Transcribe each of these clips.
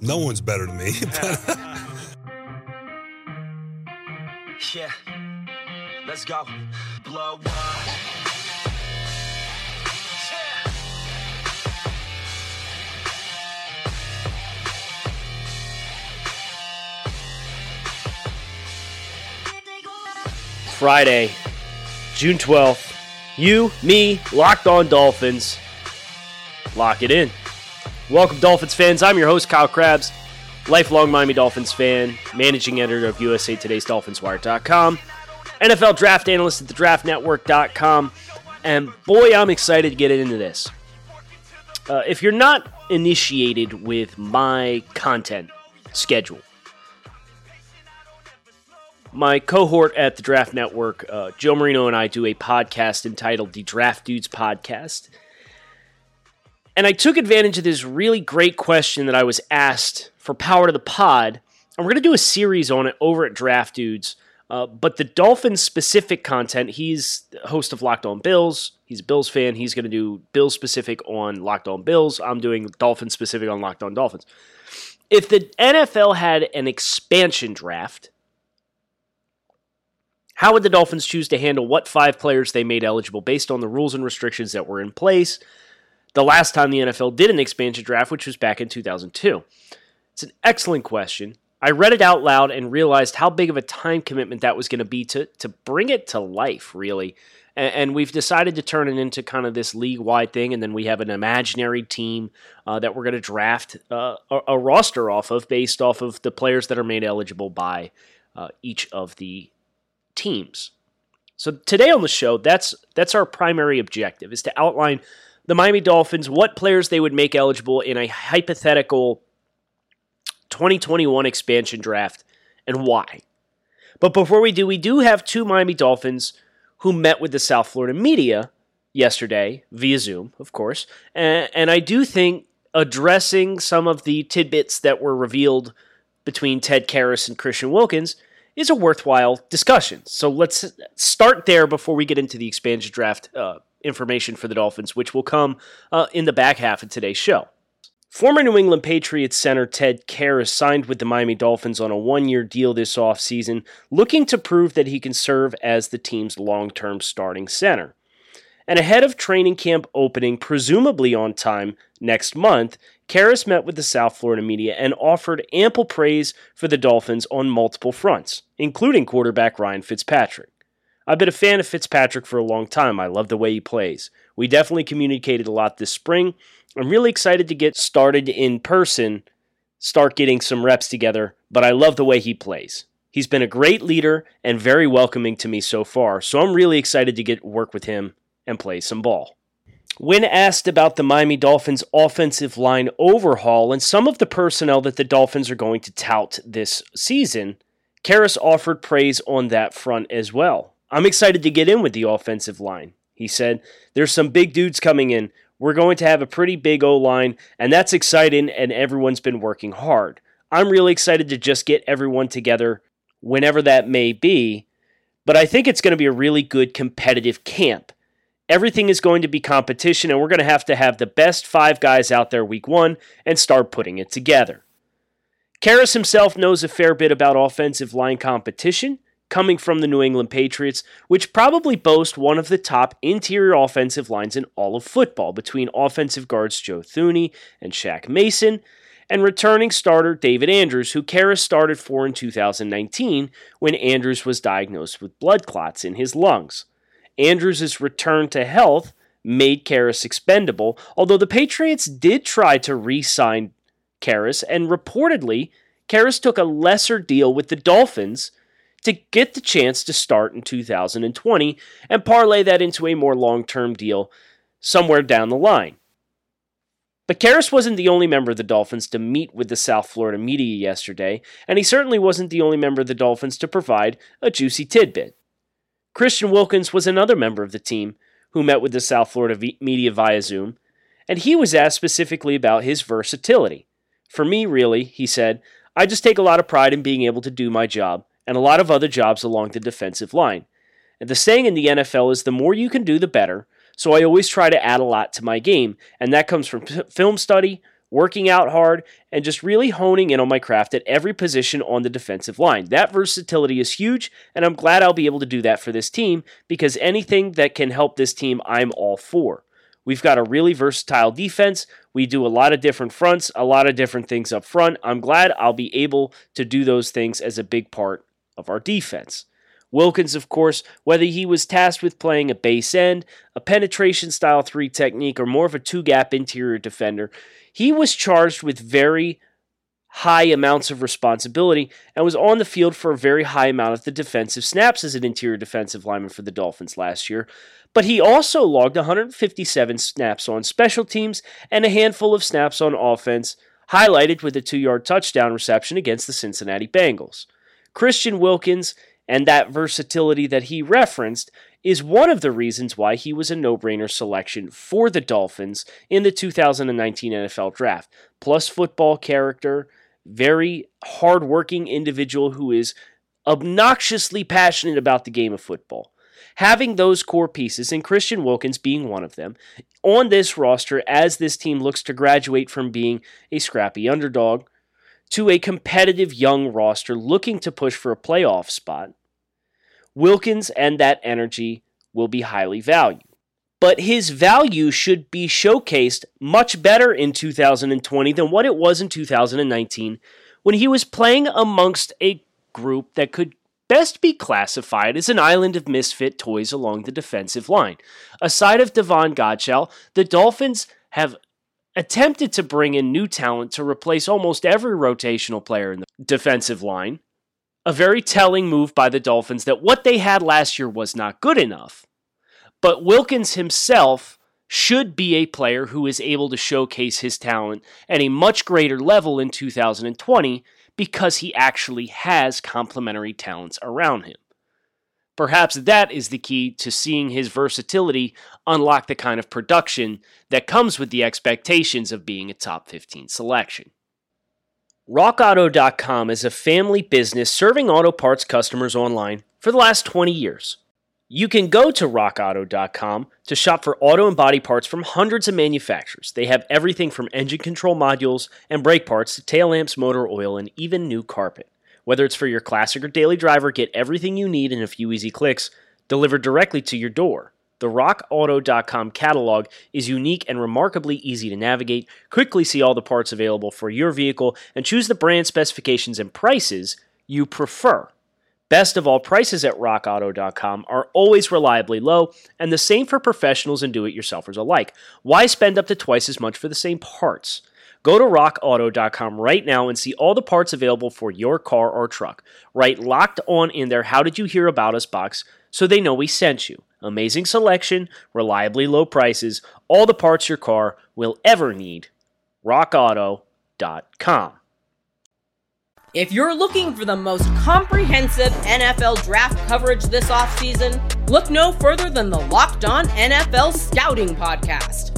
no one's better than me. yeah. Let's go. Blow up. Friday, June 12th. You, me, Locked On Dolphins. Lock it in. Welcome, Dolphins fans. I'm your host, Kyle Crabbs, lifelong Miami Dolphins fan, managing editor of USA Today's DolphinsWire.com, NFL draft analyst at the DraftNetwork.com, and boy, I'm excited to get into this. Uh, if you're not initiated with my content schedule, my cohort at the Draft Network, uh, Joe Marino and I do a podcast entitled the Draft Dudes Podcast. And I took advantage of this really great question that I was asked for Power to the Pod. And we're going to do a series on it over at Draft Dudes. Uh, but the Dolphins specific content, he's host of Locked On Bills. He's a Bills fan. He's going to do Bills specific on Locked On Bills. I'm doing Dolphins specific on Locked On Dolphins. If the NFL had an expansion draft, how would the Dolphins choose to handle what five players they made eligible based on the rules and restrictions that were in place the last time the NFL did an expansion draft, which was back in 2002? It's an excellent question. I read it out loud and realized how big of a time commitment that was going to be to to bring it to life, really. And, and, we've decided to turn it into kind of this league wide thing, and then we have an imaginary team uh, that we're going to draft uh, a, a, roster off of based off of the players that are made eligible by uh, each of the teams. So today on the show, that's that's our primary objective is to outline the Miami Dolphins, what players they would make eligible in a hypothetical 2021 expansion draft and why. But before we do, we do have two Miami Dolphins who met with the South Florida media yesterday via Zoom, of course. And, and I do think addressing some of the tidbits that were revealed between Ted Karras and Christian Wilkins is a worthwhile discussion. So let's start there before we get into the expansion draft uh, information for the Dolphins, which will come uh, in the back half of today's show. Former New England Patriots center Ted Karras signed with the Miami Dolphins on a one year deal this offseason, looking to prove that he can serve as the team's long term starting center. And ahead of training camp opening, presumably on time next month, Karras met with the South Florida media and offered ample praise for the Dolphins on multiple fronts, including quarterback Ryan Fitzpatrick. I've been a fan of Fitzpatrick for a long time. I love the way he plays. We definitely communicated a lot this spring. I'm really excited to get started in person, start getting some reps together, but I love the way he plays. He's been a great leader and very welcoming to me so far, so I'm really excited to get work with him and play some ball. When asked about the Miami Dolphins' offensive line overhaul and some of the personnel that the Dolphins are going to tout this season, Karras offered praise on that front as well. I'm excited to get in with the offensive line. He said, There's some big dudes coming in. We're going to have a pretty big O line, and that's exciting, and everyone's been working hard. I'm really excited to just get everyone together whenever that may be, but I think it's going to be a really good competitive camp. Everything is going to be competition, and we're going to have to have the best five guys out there week one and start putting it together. Karras himself knows a fair bit about offensive line competition coming from the New England Patriots, which probably boast one of the top interior offensive lines in all of football between offensive guards Joe Thuney and Shaq Mason, and returning starter David Andrews, who Karras started for in 2019 when Andrews was diagnosed with blood clots in his lungs. Andrews' return to health made Karras expendable, although the Patriots did try to re sign Karras, and reportedly, Karras took a lesser deal with the Dolphins to get the chance to start in 2020 and parlay that into a more long term deal somewhere down the line. But Karras wasn't the only member of the Dolphins to meet with the South Florida media yesterday, and he certainly wasn't the only member of the Dolphins to provide a juicy tidbit. Christian Wilkins was another member of the team who met with the South Florida media via Zoom, and he was asked specifically about his versatility. For me, really, he said, I just take a lot of pride in being able to do my job and a lot of other jobs along the defensive line. And the saying in the NFL is the more you can do, the better. So I always try to add a lot to my game, and that comes from film study, working out hard, and just really honing in on my craft at every position on the defensive line. That versatility is huge, and I'm glad I'll be able to do that for this team because anything that can help this team, I'm all for. We've got a really versatile defense. We do a lot of different fronts, a lot of different things up front. I'm glad I'll be able to do those things as a big part of our defense. Wilkins, of course, whether he was tasked with playing a base end, a penetration style three technique, or more of a two gap interior defender, he was charged with very high amounts of responsibility and was on the field for a very high amount of the defensive snaps as an interior defensive lineman for the Dolphins last year. But he also logged 157 snaps on special teams and a handful of snaps on offense, highlighted with a two yard touchdown reception against the Cincinnati Bengals. Christian Wilkins and that versatility that he referenced is one of the reasons why he was a no brainer selection for the Dolphins in the 2019 NFL Draft. Plus, football character, very hardworking individual who is obnoxiously passionate about the game of football. Having those core pieces, and Christian Wilkins being one of them, on this roster as this team looks to graduate from being a scrappy underdog to a competitive young roster looking to push for a playoff spot, Wilkins and that energy will be highly valued. But his value should be showcased much better in 2020 than what it was in 2019 when he was playing amongst a group that could best be classified as an island of misfit toys along the defensive line. Aside of Davon Godchaux, the Dolphins have attempted to bring in new talent to replace almost every rotational player in the defensive line a very telling move by the Dolphins that what they had last year was not good enough. But Wilkins himself should be a player who is able to showcase his talent at a much greater level in 2020 because he actually has complementary talents around him. Perhaps that is the key to seeing his versatility unlock the kind of production that comes with the expectations of being a top 15 selection. RockAuto.com is a family business serving auto parts customers online for the last 20 years. You can go to rockauto.com to shop for auto and body parts from hundreds of manufacturers. They have everything from engine control modules and brake parts to tail lamps, motor oil, and even new carpet. Whether it's for your classic or daily driver, get everything you need in a few easy clicks delivered directly to your door. The RockAuto.com catalog is unique and remarkably easy to navigate. Quickly see all the parts available for your vehicle and choose the brand specifications and prices you prefer. Best of all, prices at rockauto.com are always reliably low, and the same for professionals and do it yourselfers alike. Why spend up to twice as much for the same parts? Go to rockauto.com right now and see all the parts available for your car or truck. Write locked on in their How Did You Hear About Us box so they know we sent you. Amazing selection, reliably low prices, all the parts your car will ever need. RockAuto.com. If you're looking for the most comprehensive NFL draft coverage this offseason, look no further than the Locked On NFL Scouting Podcast.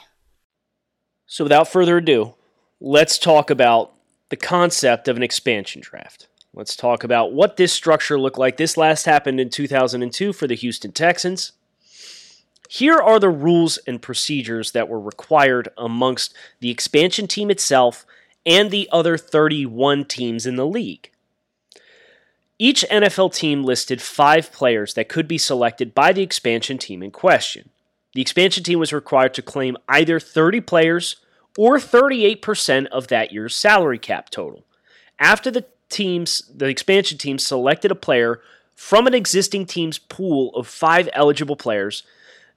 So, without further ado, let's talk about the concept of an expansion draft. Let's talk about what this structure looked like. This last happened in 2002 for the Houston Texans. Here are the rules and procedures that were required amongst the expansion team itself and the other 31 teams in the league. Each NFL team listed five players that could be selected by the expansion team in question. The expansion team was required to claim either 30 players or 38% of that year's salary cap total. After the teams, the expansion team selected a player from an existing team's pool of five eligible players,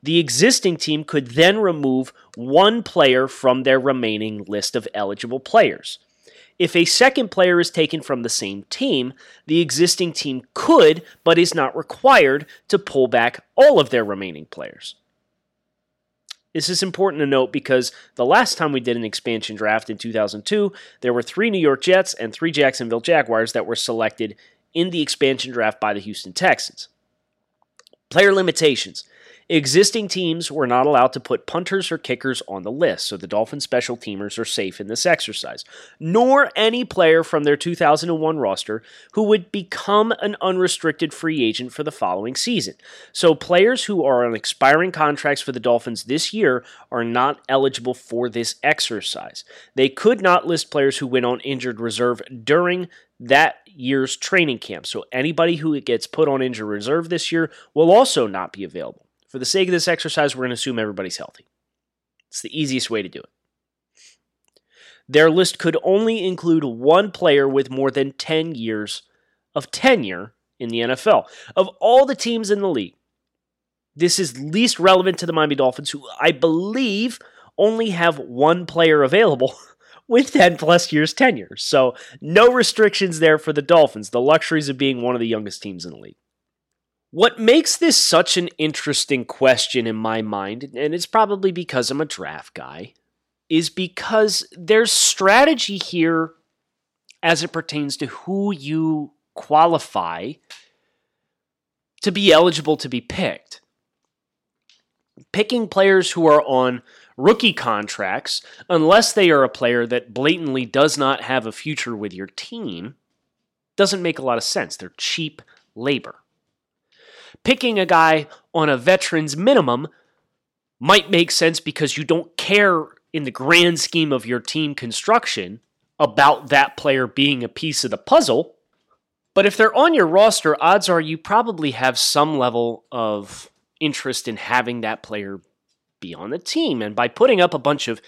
the existing team could then remove one player from their remaining list of eligible players. If a second player is taken from the same team, the existing team could, but is not required, to pull back all of their remaining players. This is important to note because the last time we did an expansion draft in 2002, there were three New York Jets and three Jacksonville Jaguars that were selected in the expansion draft by the Houston Texans. Player limitations. Existing teams were not allowed to put punters or kickers on the list, so the Dolphins special teamers are safe in this exercise, nor any player from their 2001 roster who would become an unrestricted free agent for the following season. So players who are on expiring contracts for the Dolphins this year are not eligible for this exercise. They could not list players who went on injured reserve during that year's training camp. So anybody who gets put on injured reserve this year will also not be available. For the sake of this exercise, we're going to assume everybody's healthy. It's the easiest way to do it. Their list could only include one player with more than 10 years of tenure in the NFL. Of all the teams in the league, this is least relevant to the Miami Dolphins, who I believe only have one player available with 10 plus years tenure. So, no restrictions there for the Dolphins, the luxuries of being one of the youngest teams in the league. What makes this such an interesting question in my mind, and it's probably because I'm a draft guy, is because there's strategy here as it pertains to who you qualify to be eligible to be picked. Picking players who are on rookie contracts, unless they are a player that blatantly does not have a future with your team, doesn't make a lot of sense. They're cheap labor picking a guy on a veteran's minimum might make sense because you don't care in the grand scheme of your team construction about that player being a piece of the puzzle. But if they're on your roster, odds are you probably have some level of interest in having that player be on the team. And by putting up a bunch of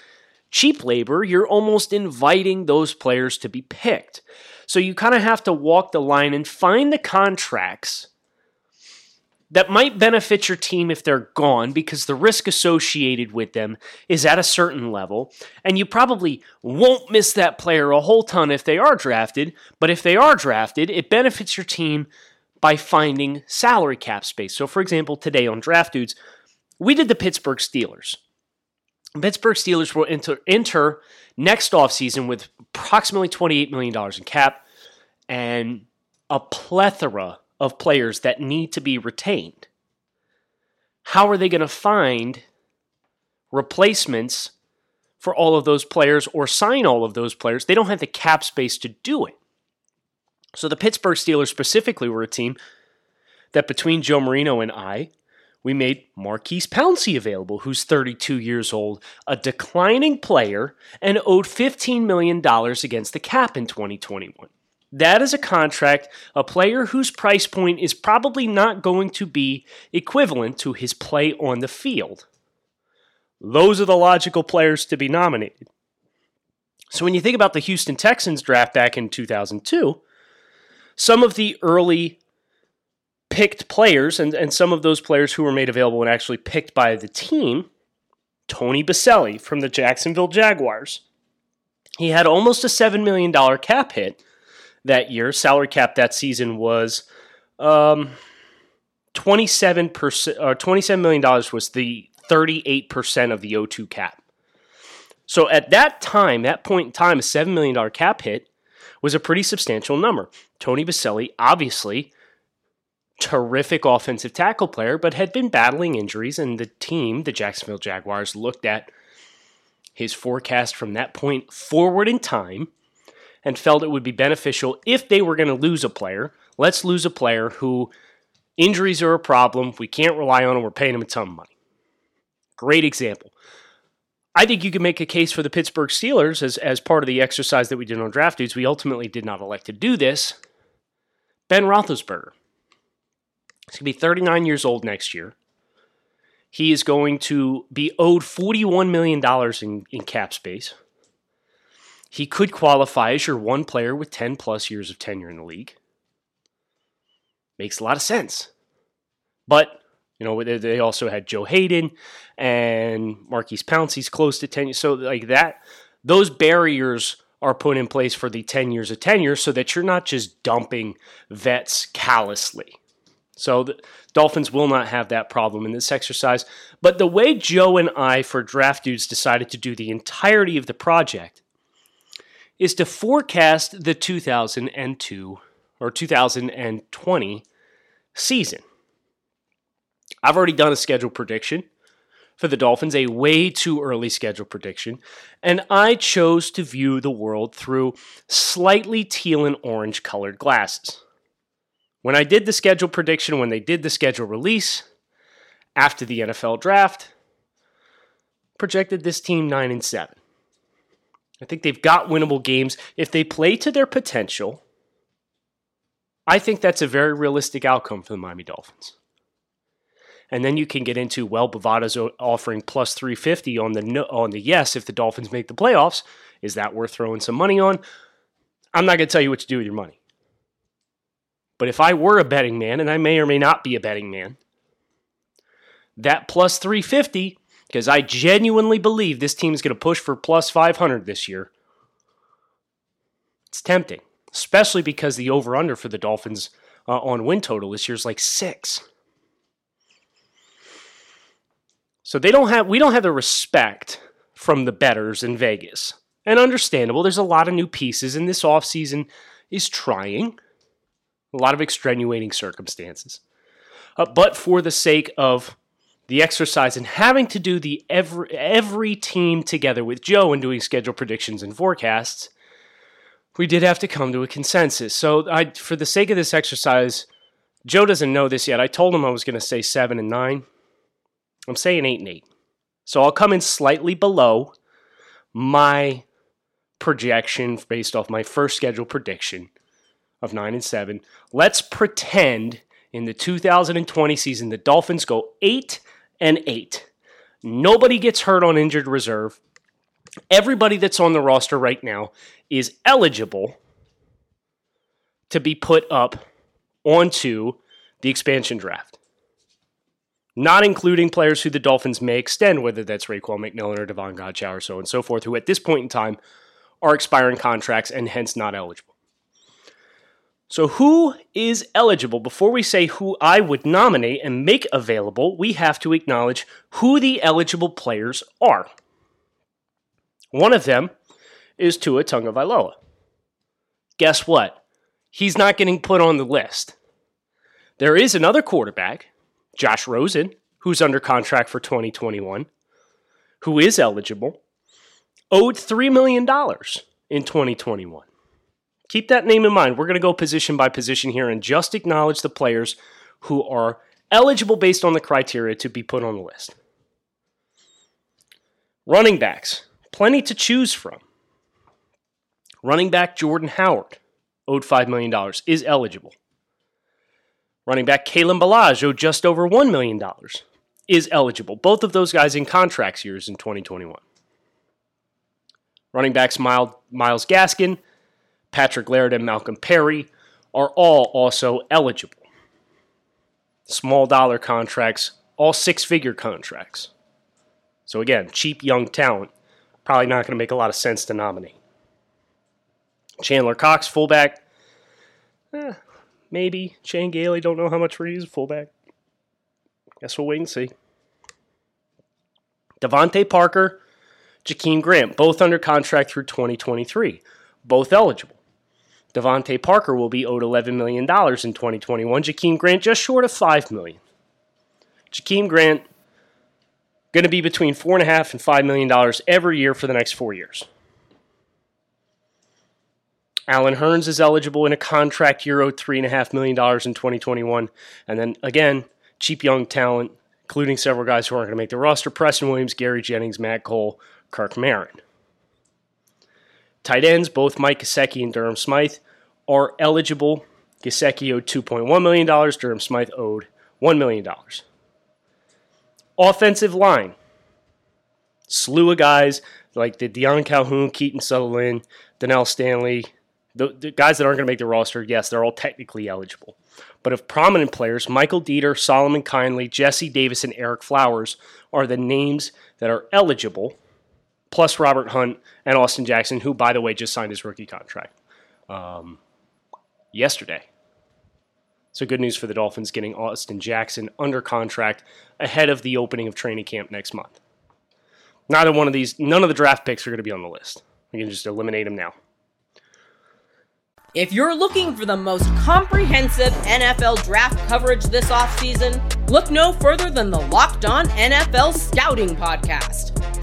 cheap labor, you're almost inviting those players to be picked. So you kind of have to walk the line and find the contracts that might benefit your team if they're gone because the risk associated with them is at a certain level. And you probably won't miss that player a whole ton if they are drafted. But if they are drafted, it benefits your team by finding salary cap space. So, for example, today on Draft Dudes, we did the Pittsburgh Steelers. Pittsburgh Steelers will enter, enter next offseason with approximately $28 million in cap and a plethora of players that need to be retained. How are they going to find replacements for all of those players or sign all of those players? They don't have the cap space to do it. So the Pittsburgh Steelers specifically were a team that between Joe Marino and I, we made Maurkice Pouncey available, who's 32 years old, a declining player, and owed $15 million against the cap in 2021. That is a contract, a player whose price point is probably not going to be equivalent to his play on the field. Those are the logical players to be nominated. So when you think about the Houston Texans draft back in 2002, some of the early picked players and, and some of those players who were made available and actually picked by the team, Tony Boselli from the Jacksonville Jaguars. He had almost a $7 million cap hit that year. Salary cap that season was um, 27%, or $27 million was the 38% of the O2 cap. So at that time, that point in time, a $7 million cap hit was a pretty substantial number. Tony Boselli, obviously, terrific offensive tackle player, but had been battling injuries, and the team, the Jacksonville Jaguars, looked at his forecast from that point forward in time and felt it would be beneficial if they were going to lose a player. Let's lose a player who injuries are a problem. We can't rely on him. We're paying him a ton of money. Great example. I think you can make a case for the Pittsburgh Steelers as, as part of the exercise that we did on draft dudes. We ultimately did not elect to do this. Ben Roethlisberger. He's going to be 39 years old next year. He is going to be owed $41 million in, in cap space. He could qualify as your one player with 10 plus years of tenure in the league. Makes a lot of sense. But, you know, they also had Joe Haden and Maurkice Pouncey's close to 10 years. So, like that, those barriers are put in place for the 10 years of tenure so that you're not just dumping vets callously. So the Dolphins will not have that problem in this exercise. But the way Joe and I, for Draft Dudes, decided to do the entirety of the project is to forecast the 2002 or 2020 season. I've already done a schedule prediction for the Dolphins, a way too early schedule prediction, and I chose to view the world through slightly teal and orange colored glasses. When I did the schedule prediction, when they did the schedule release after the NFL draft, projected this team 9 and 7. I think they've got winnable games. If they play to their potential, I think that's a very realistic outcome for the Miami Dolphins. And then you can get into well, Bovada's offering plus 350 on the on the yes if the Dolphins make the playoffs. Is that worth throwing some money on? I'm not going to tell you what to do with your money. But if I were a betting man, and I may or may not be a betting man, that plus 350 because I genuinely believe this team is going to push for plus 500 this year. It's tempting, especially because the over under for the Dolphins uh, on win total this year is like six. So they don't have we don't have the respect from the betters in Vegas. And understandable, there's a lot of new pieces and this offseason is trying. A lot of extenuating circumstances. Uh, but for the sake of the exercise and having to do the every every team together with Joe and doing schedule predictions and forecasts, we did have to come to a consensus. So I for the sake of this exercise, Joe doesn't know this yet. I told him I was going to say 7 and 9. I'm saying 8 and 8. So I'll come in slightly below my projection based off my first schedule prediction of 9 and 7. Let's pretend in the 2020 season the Dolphins go 8 and eight. Nobody gets hurt on injured reserve. Everybody that's on the roster right now is eligible to be put up onto the expansion draft. Not including players who the Dolphins may extend, whether that's Raekwon McMillan or Davon Godchaux or so and so forth, who at this point in time are expiring contracts and hence not eligible. So, who is eligible? Before we say who I would nominate and make available, we have to acknowledge who the eligible players are. One of them is Tua Tagovailoa. Guess what? He's not getting put on the list. There is another quarterback, Josh Rosen, who's under contract for 2021, who is eligible, owed $3 million in 2021. Keep that name in mind. We're going to go position by position here and just acknowledge the players who are eligible based on the criteria to be put on the list. Running backs, plenty to choose from. Running back Jordan Howard, owed $5 million, is eligible. Running back Kalen Ballage, owed just over $1 million, is eligible. Both of those guys in contracts years in 2021. Running backs Myles Gaskin, Patrick Laird and Malcolm Perry are all also eligible. Small dollar contracts, all six figure contracts. So, again, cheap young talent, probably not going to make a lot of sense to nominate. Chandler Cox, fullback. Eh, maybe. Shane Gailey, don't know how much for he's a fullback. Guess we'll wait and see. DeVante Parker, Jakeem Grant, both under contract through 2023, both eligible. DeVante Parker will be owed $11 million in 2021. Jakeem Grant just short of 5 million. Jakeem Grant going to be between four and a half and five million dollars every year for the next four years. Allen Hurns is eligible in a contract year owed three and a half million dollars in 2021, and then again, cheap young talent, including several guys who aren't going to make the roster: Preston Williams, Gary Jennings, Matt Cole, Kirk Merritt. Tight ends, both Mike Gesicki and Durham Smythe, are eligible. Gesicki owed $2.1 million. Durham Smythe owed $1 million. Offensive line. Slew of guys like the Deion Calhoun, Keaton Sutherland, Donell Stanley, the, the guys that aren't going to make the roster, yes, they're all technically eligible. But of prominent players, Michael Deiter, Solomon Kindley, Jesse Davis, and Ereck Flowers are the names that are eligible, plus Robert Hunt and Austin Jackson, who, by the way, just signed his rookie contract um, yesterday. So good news for the Dolphins getting Austin Jackson under contract ahead of the opening of training camp next month. Neither one of these, none of the draft picks are going to be on the list. We can just eliminate them now. If you're looking for the most comprehensive NFL draft coverage this offseason, look no further than the Locked On NFL Scouting Podcast.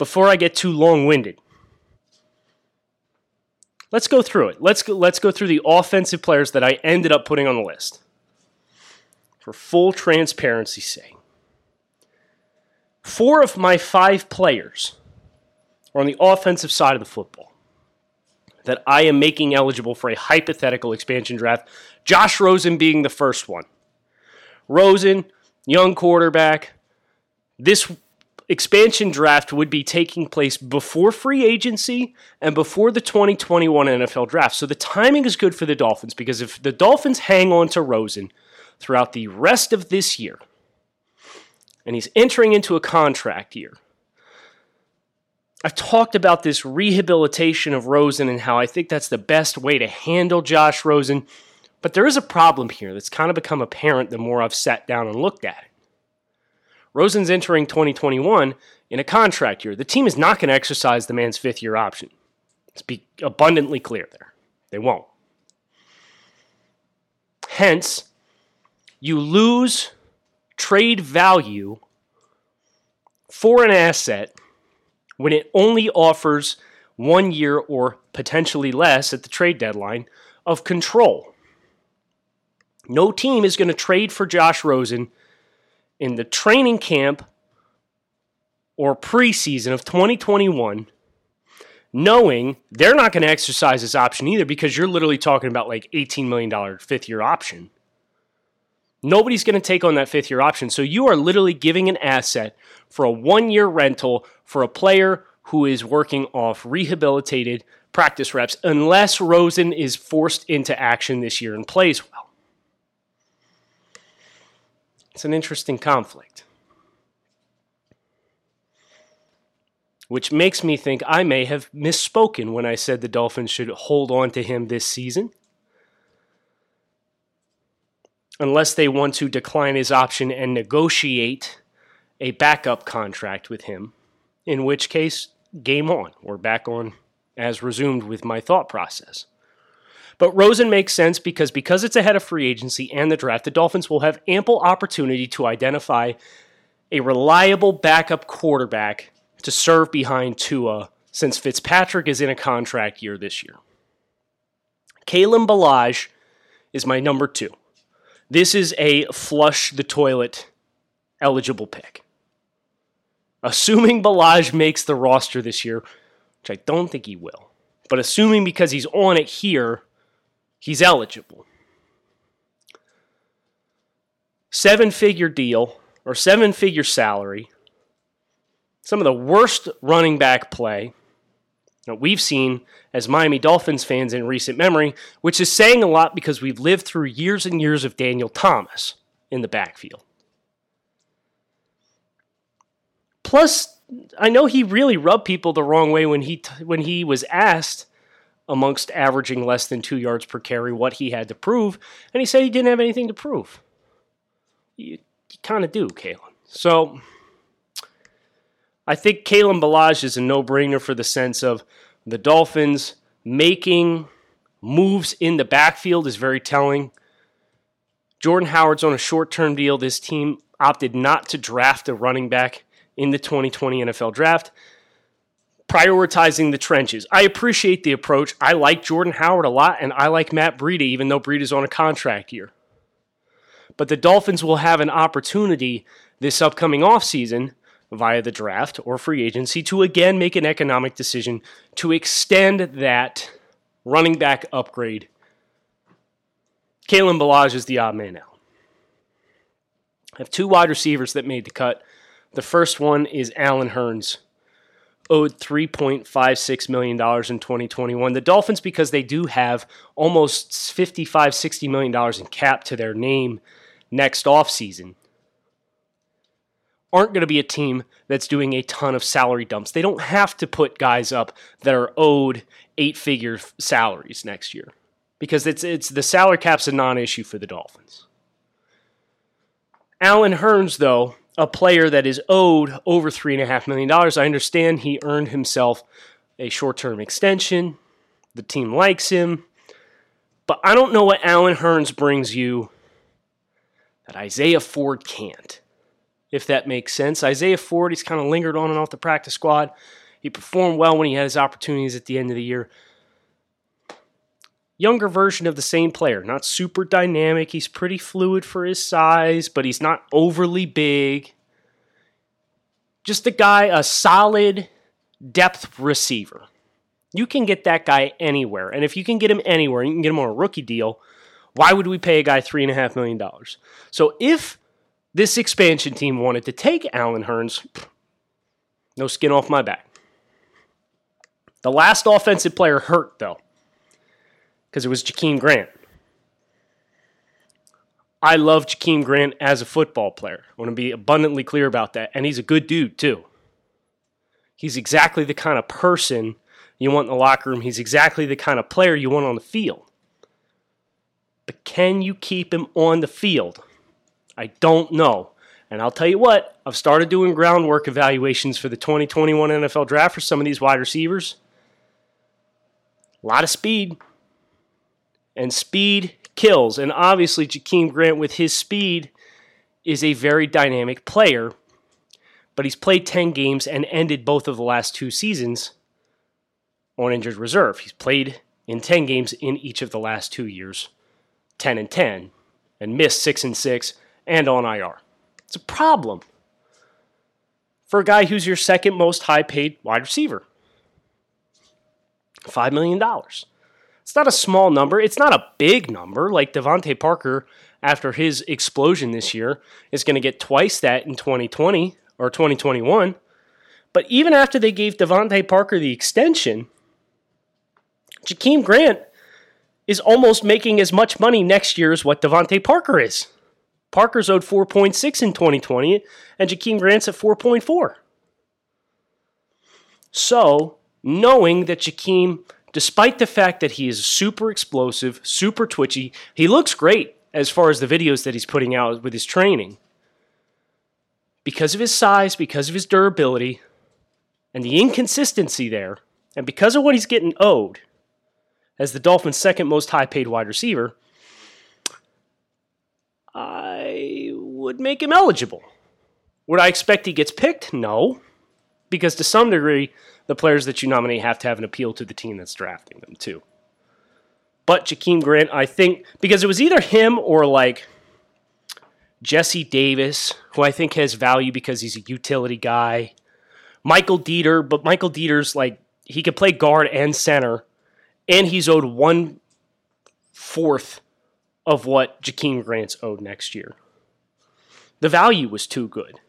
before I get too long-winded. Let's go through it. Let's go, let's go through the offensive players that I ended up putting on the list. For full transparency's sake. Four of my five players are on the offensive side of the football that I am making eligible for a hypothetical expansion draft. Josh Rosen being the first one. Rosen, young quarterback. This expansion draft would be taking place before free agency and before the 2021 NFL draft. So the timing is good for the Dolphins because if the Dolphins hang on to Rosen throughout the rest of this year, and he's entering into a contract year, I've talked about this rehabilitation of Rosen and how I think that's the best way to handle Josh Rosen. But there is a problem here that's kind of become apparent the more I've sat down and looked at it. Rosen's entering 2021 in a contract year. The team is not going to exercise the man's fifth year option. Let's be abundantly clear there. They won't. Hence, you lose trade value for an asset when it only offers one year or potentially less at the trade deadline of control. No team is going to trade for Josh Rosen in the training camp or preseason of 2021 knowing they're not going to exercise this option either because you're literally talking about like $18 million fifth year option. Nobody's going to take on that fifth year option. So you are literally giving an asset for a one year rental for a player who is working off rehabilitated practice reps unless Rosen is forced into action this year and plays well. It's an interesting conflict. Which makes me think I may have misspoken when I said the Dolphins should hold on to him this season. Unless they want to decline his option and negotiate a backup contract with him, in which case, game on. We're back on as resumed with my thought process. But Rosen makes sense because because it's ahead of free agency and the draft, the Dolphins will have ample opportunity to identify a reliable backup quarterback to serve behind Tua since Fitzpatrick is in a contract year this year. Kalen Ballage is my number two. This is a flush the toilet eligible pick. Assuming Ballage makes the roster this year, which I don't think he will, but assuming because he's on it here, he's eligible. Seven figure deal or seven figure salary. Some of the worst running back play that we've seen as Miami Dolphins fans in recent memory, which is saying a lot because we've lived through years and years of Daniel Thomas in the backfield. Plus, I know he really rubbed people the wrong way when he t- when he was asked amongst averaging less than two yards per carry, what he had to prove, and he said he didn't have anything to prove. You, you kind of do, Kalen. So I think Kalen Ballage is a no brainer for the sense of the Dolphins making moves in the backfield is very telling. Jordan Howard's on a short term deal. This team, opted not to draft a running back in the 2020 NFL draft, prioritizing the trenches. I appreciate the approach. I like Jordan Howard a lot, and I like Matt Breida, even though Breida's on a contract year. But the Dolphins will have an opportunity this upcoming offseason via the draft or free agency to again make an economic decision to extend that running back upgrade. Kalen Ballage is the odd man out. I have two wide receivers that made the cut. The first one is Allen Hurns, owed $3.56 million in 2021. The Dolphins, because they do have almost $55, $60 million in cap to their name next offseason, aren't going to be a team that's doing a ton of salary dumps. They don't have to put guys up that are owed eight figure salaries next year because it's, it's the salary cap's a non issue for the Dolphins. Allen Hurns, though, a player that is owed over $3.5 million, I understand he earned himself a short term extension. The team likes him. But I don't know what Allen Hurns brings you that Isaiah Ford can't if that makes sense. Isaiah Ford, he's kind of lingered on and off the practice squad. He performed well when he had his opportunities at the end of the year. Younger version of the same player, not super dynamic. He's pretty fluid for his size, but he's not overly big. Just a guy, a solid depth receiver. You can get that guy anywhere. And if you can get him anywhere, you can get him on a rookie deal. Why would we pay a guy $3.5 million? So if this expansion team wanted to take Allen Hurns. No skin off my back. The last offensive player hurt, though, because it was Jakeem Grant. I love Jakeem Grant as a football player. I want to be abundantly clear about that. And he's a good dude, too. He's exactly the kind of person you want in the locker room. He's exactly the kind of player you want on the field. But can you keep him on the field? I don't know. And I'll tell you what, I've started doing groundwork evaluations for the 2021 NFL draft for some of these wide receivers. A lot of speed. And speed kills. And obviously, Jakeem Grant, with his speed, is a very dynamic player. But he's played 10 games and ended both of the last two seasons on injured reserve. He's played in 10 games in each of the last two years, 10 and 10, and missed 6 and 6 and on IR. It's a problem for a guy who's your second most high paid wide receiver. $5 million. It's not a small number. It's not a big number. Like DeVante Parker, after his explosion this year, is going to get twice that in 2020 or 2021. But even after they gave DeVante Parker the extension, Jakeem Grant is almost making as much money next year as what DeVante Parker is. Parker's owed 4.6 in 2020, and Jakeem Grant's at 4.4. So, knowing that Jakeem, despite the fact that he is super explosive, super twitchy, he looks great as far as the videos that he's putting out with his training. Because of his size, because of his durability, and the inconsistency there, and because of what he's getting owed as the Dolphins' second most high paid wide receiver, I would make him eligible. Would I expect he gets picked? No. Because to some degree, the players that you nominate have to have an appeal to the team that's drafting them, too. But Jakeem Grant, I think, because it was either him or like Jesse Davis, who I think has value because he's a utility guy. Michael Deiter, but Michael Deiter's like, he could play guard and center, and he's owed one fourth of what Jakeem Grant's owed next year. The value was too good.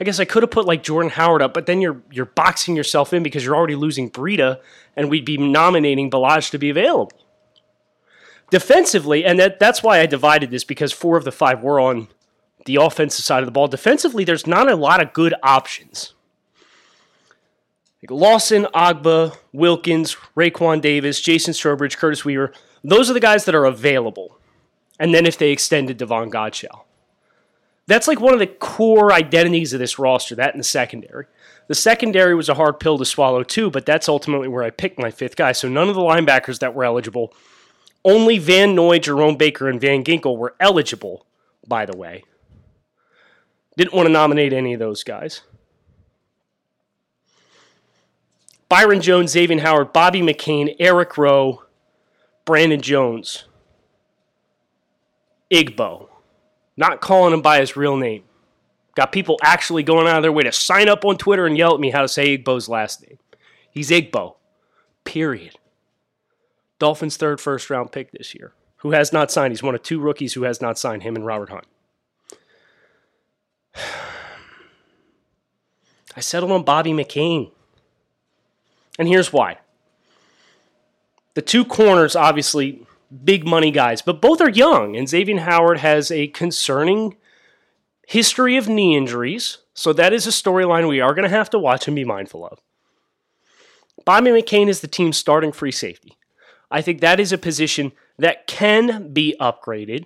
I guess I could have put like Jordan Howard up, but then you're you're boxing yourself in because you're already losing Breida, and we'd be nominating Ballage to be available. Defensively, and that, that's why I divided this because four of the five were on the offensive side of the ball. Defensively, there's not a lot of good options. Like Lawson, Ogbah, Wilkins, Raekwon Davis, Jason Strowbridge, Curtis Weaver, those are the guys that are available and then if they extended Davon Godchaux. That's like one of the core identities of this roster, that in the secondary. The secondary was a hard pill to swallow too, but that's ultimately where I picked my fifth guy. So none of the linebackers that were eligible, only Van Noy, Jerome Baker, and Van Ginkel were eligible, by the way. Didn't want to nominate any of those guys. Byron Jones, Xavier Howard, Bobby McCain, Eric Rowe, Brandon Jones, Igbo. Not calling him by his real name. Got people actually going out of their way to sign up on Twitter and yell at me how to say Igbo's last name. He's Igbo. Period. Dolphins' third first round pick this year, who has not signed. He's one of two rookies who has not signed, him and Robert Hunt. I settled on Bobby McCain. And here's why. The two corners, obviously, big money guys, but both are young, and Xavier Howard has a concerning history of knee injuries. So that is a storyline we are going to have to watch and be mindful of. Bobby McCain is the team's starting free safety. I think that is a position that can be upgraded.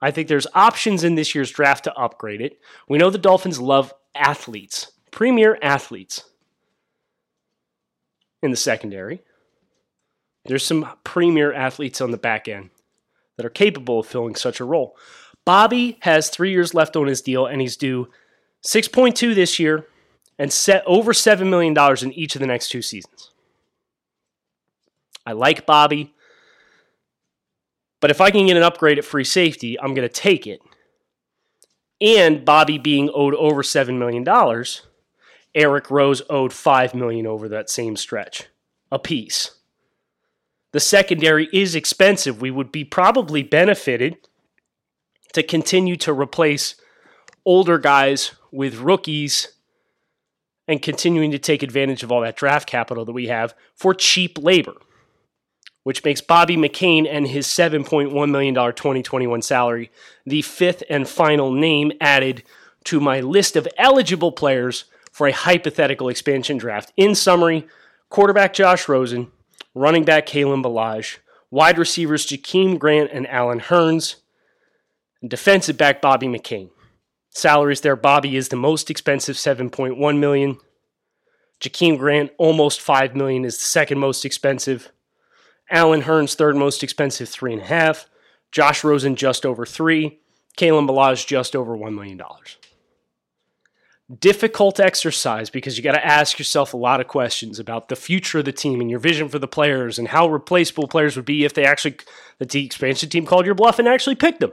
I think there's options in this year's draft to upgrade it. We know the Dolphins love athletes, premier athletes in the secondary. There's some premier athletes on the back end that are capable of filling such a role. Bobby has three years left on his deal, and he's due 6.2 this year and set over $7 million in each of the next two seasons. I like Bobby, but if I can get an upgrade at free safety, I'm going to take it. And Bobby being owed over $7 million, Eric Rowe's owed 5 million over that same stretch a piece. The secondary is expensive. We would be probably benefited to continue to replace older guys with rookies and continuing to take advantage of all that draft capital that we have for cheap labor, which makes Bobby McCain and his $7.1 million 2021 salary the fifth and final name added to my list of eligible players for a hypothetical expansion draft. In summary, quarterback Josh Rosen, running back Kalen Ballage, wide receivers Jakeem Grant and Allen Hurns, and defensive back Bobby McCain. Salaries there, Bobby is the most expensive, 7.1 million. Jakeem Grant, almost 5 million, is the second most expensive. Allen Hurns, third most expensive, three and a half. Josh Rosen, just over three. Kalen Ballage, just over $1 million. Difficult exercise because you got to ask yourself a lot of questions about the future of the team and your vision for the players and how replaceable players would be if they actually, the expansion team called your bluff and actually picked them.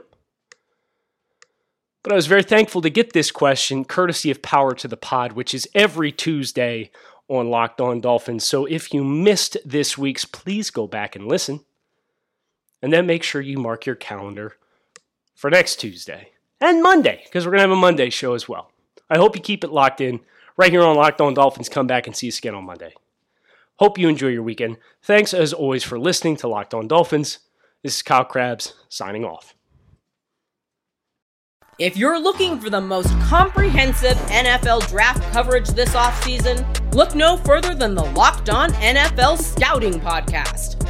But I was very thankful to get this question courtesy of Power to the Pod, which is every Tuesday on Locked On Dolphins. So if you missed this week's, please go back and listen. And then make sure you mark your calendar for next Tuesday and Monday, because we're going to have a Monday show as well. I hope you keep it locked in right here on Locked On Dolphins. Come back and see us again on Monday. Hope you enjoy your weekend. Thanks as always for listening to Locked On Dolphins. This is Kyle Crabbs signing off. If you're looking for the most comprehensive NFL draft coverage this offseason, look no further than the Locked On NFL Scouting Podcast.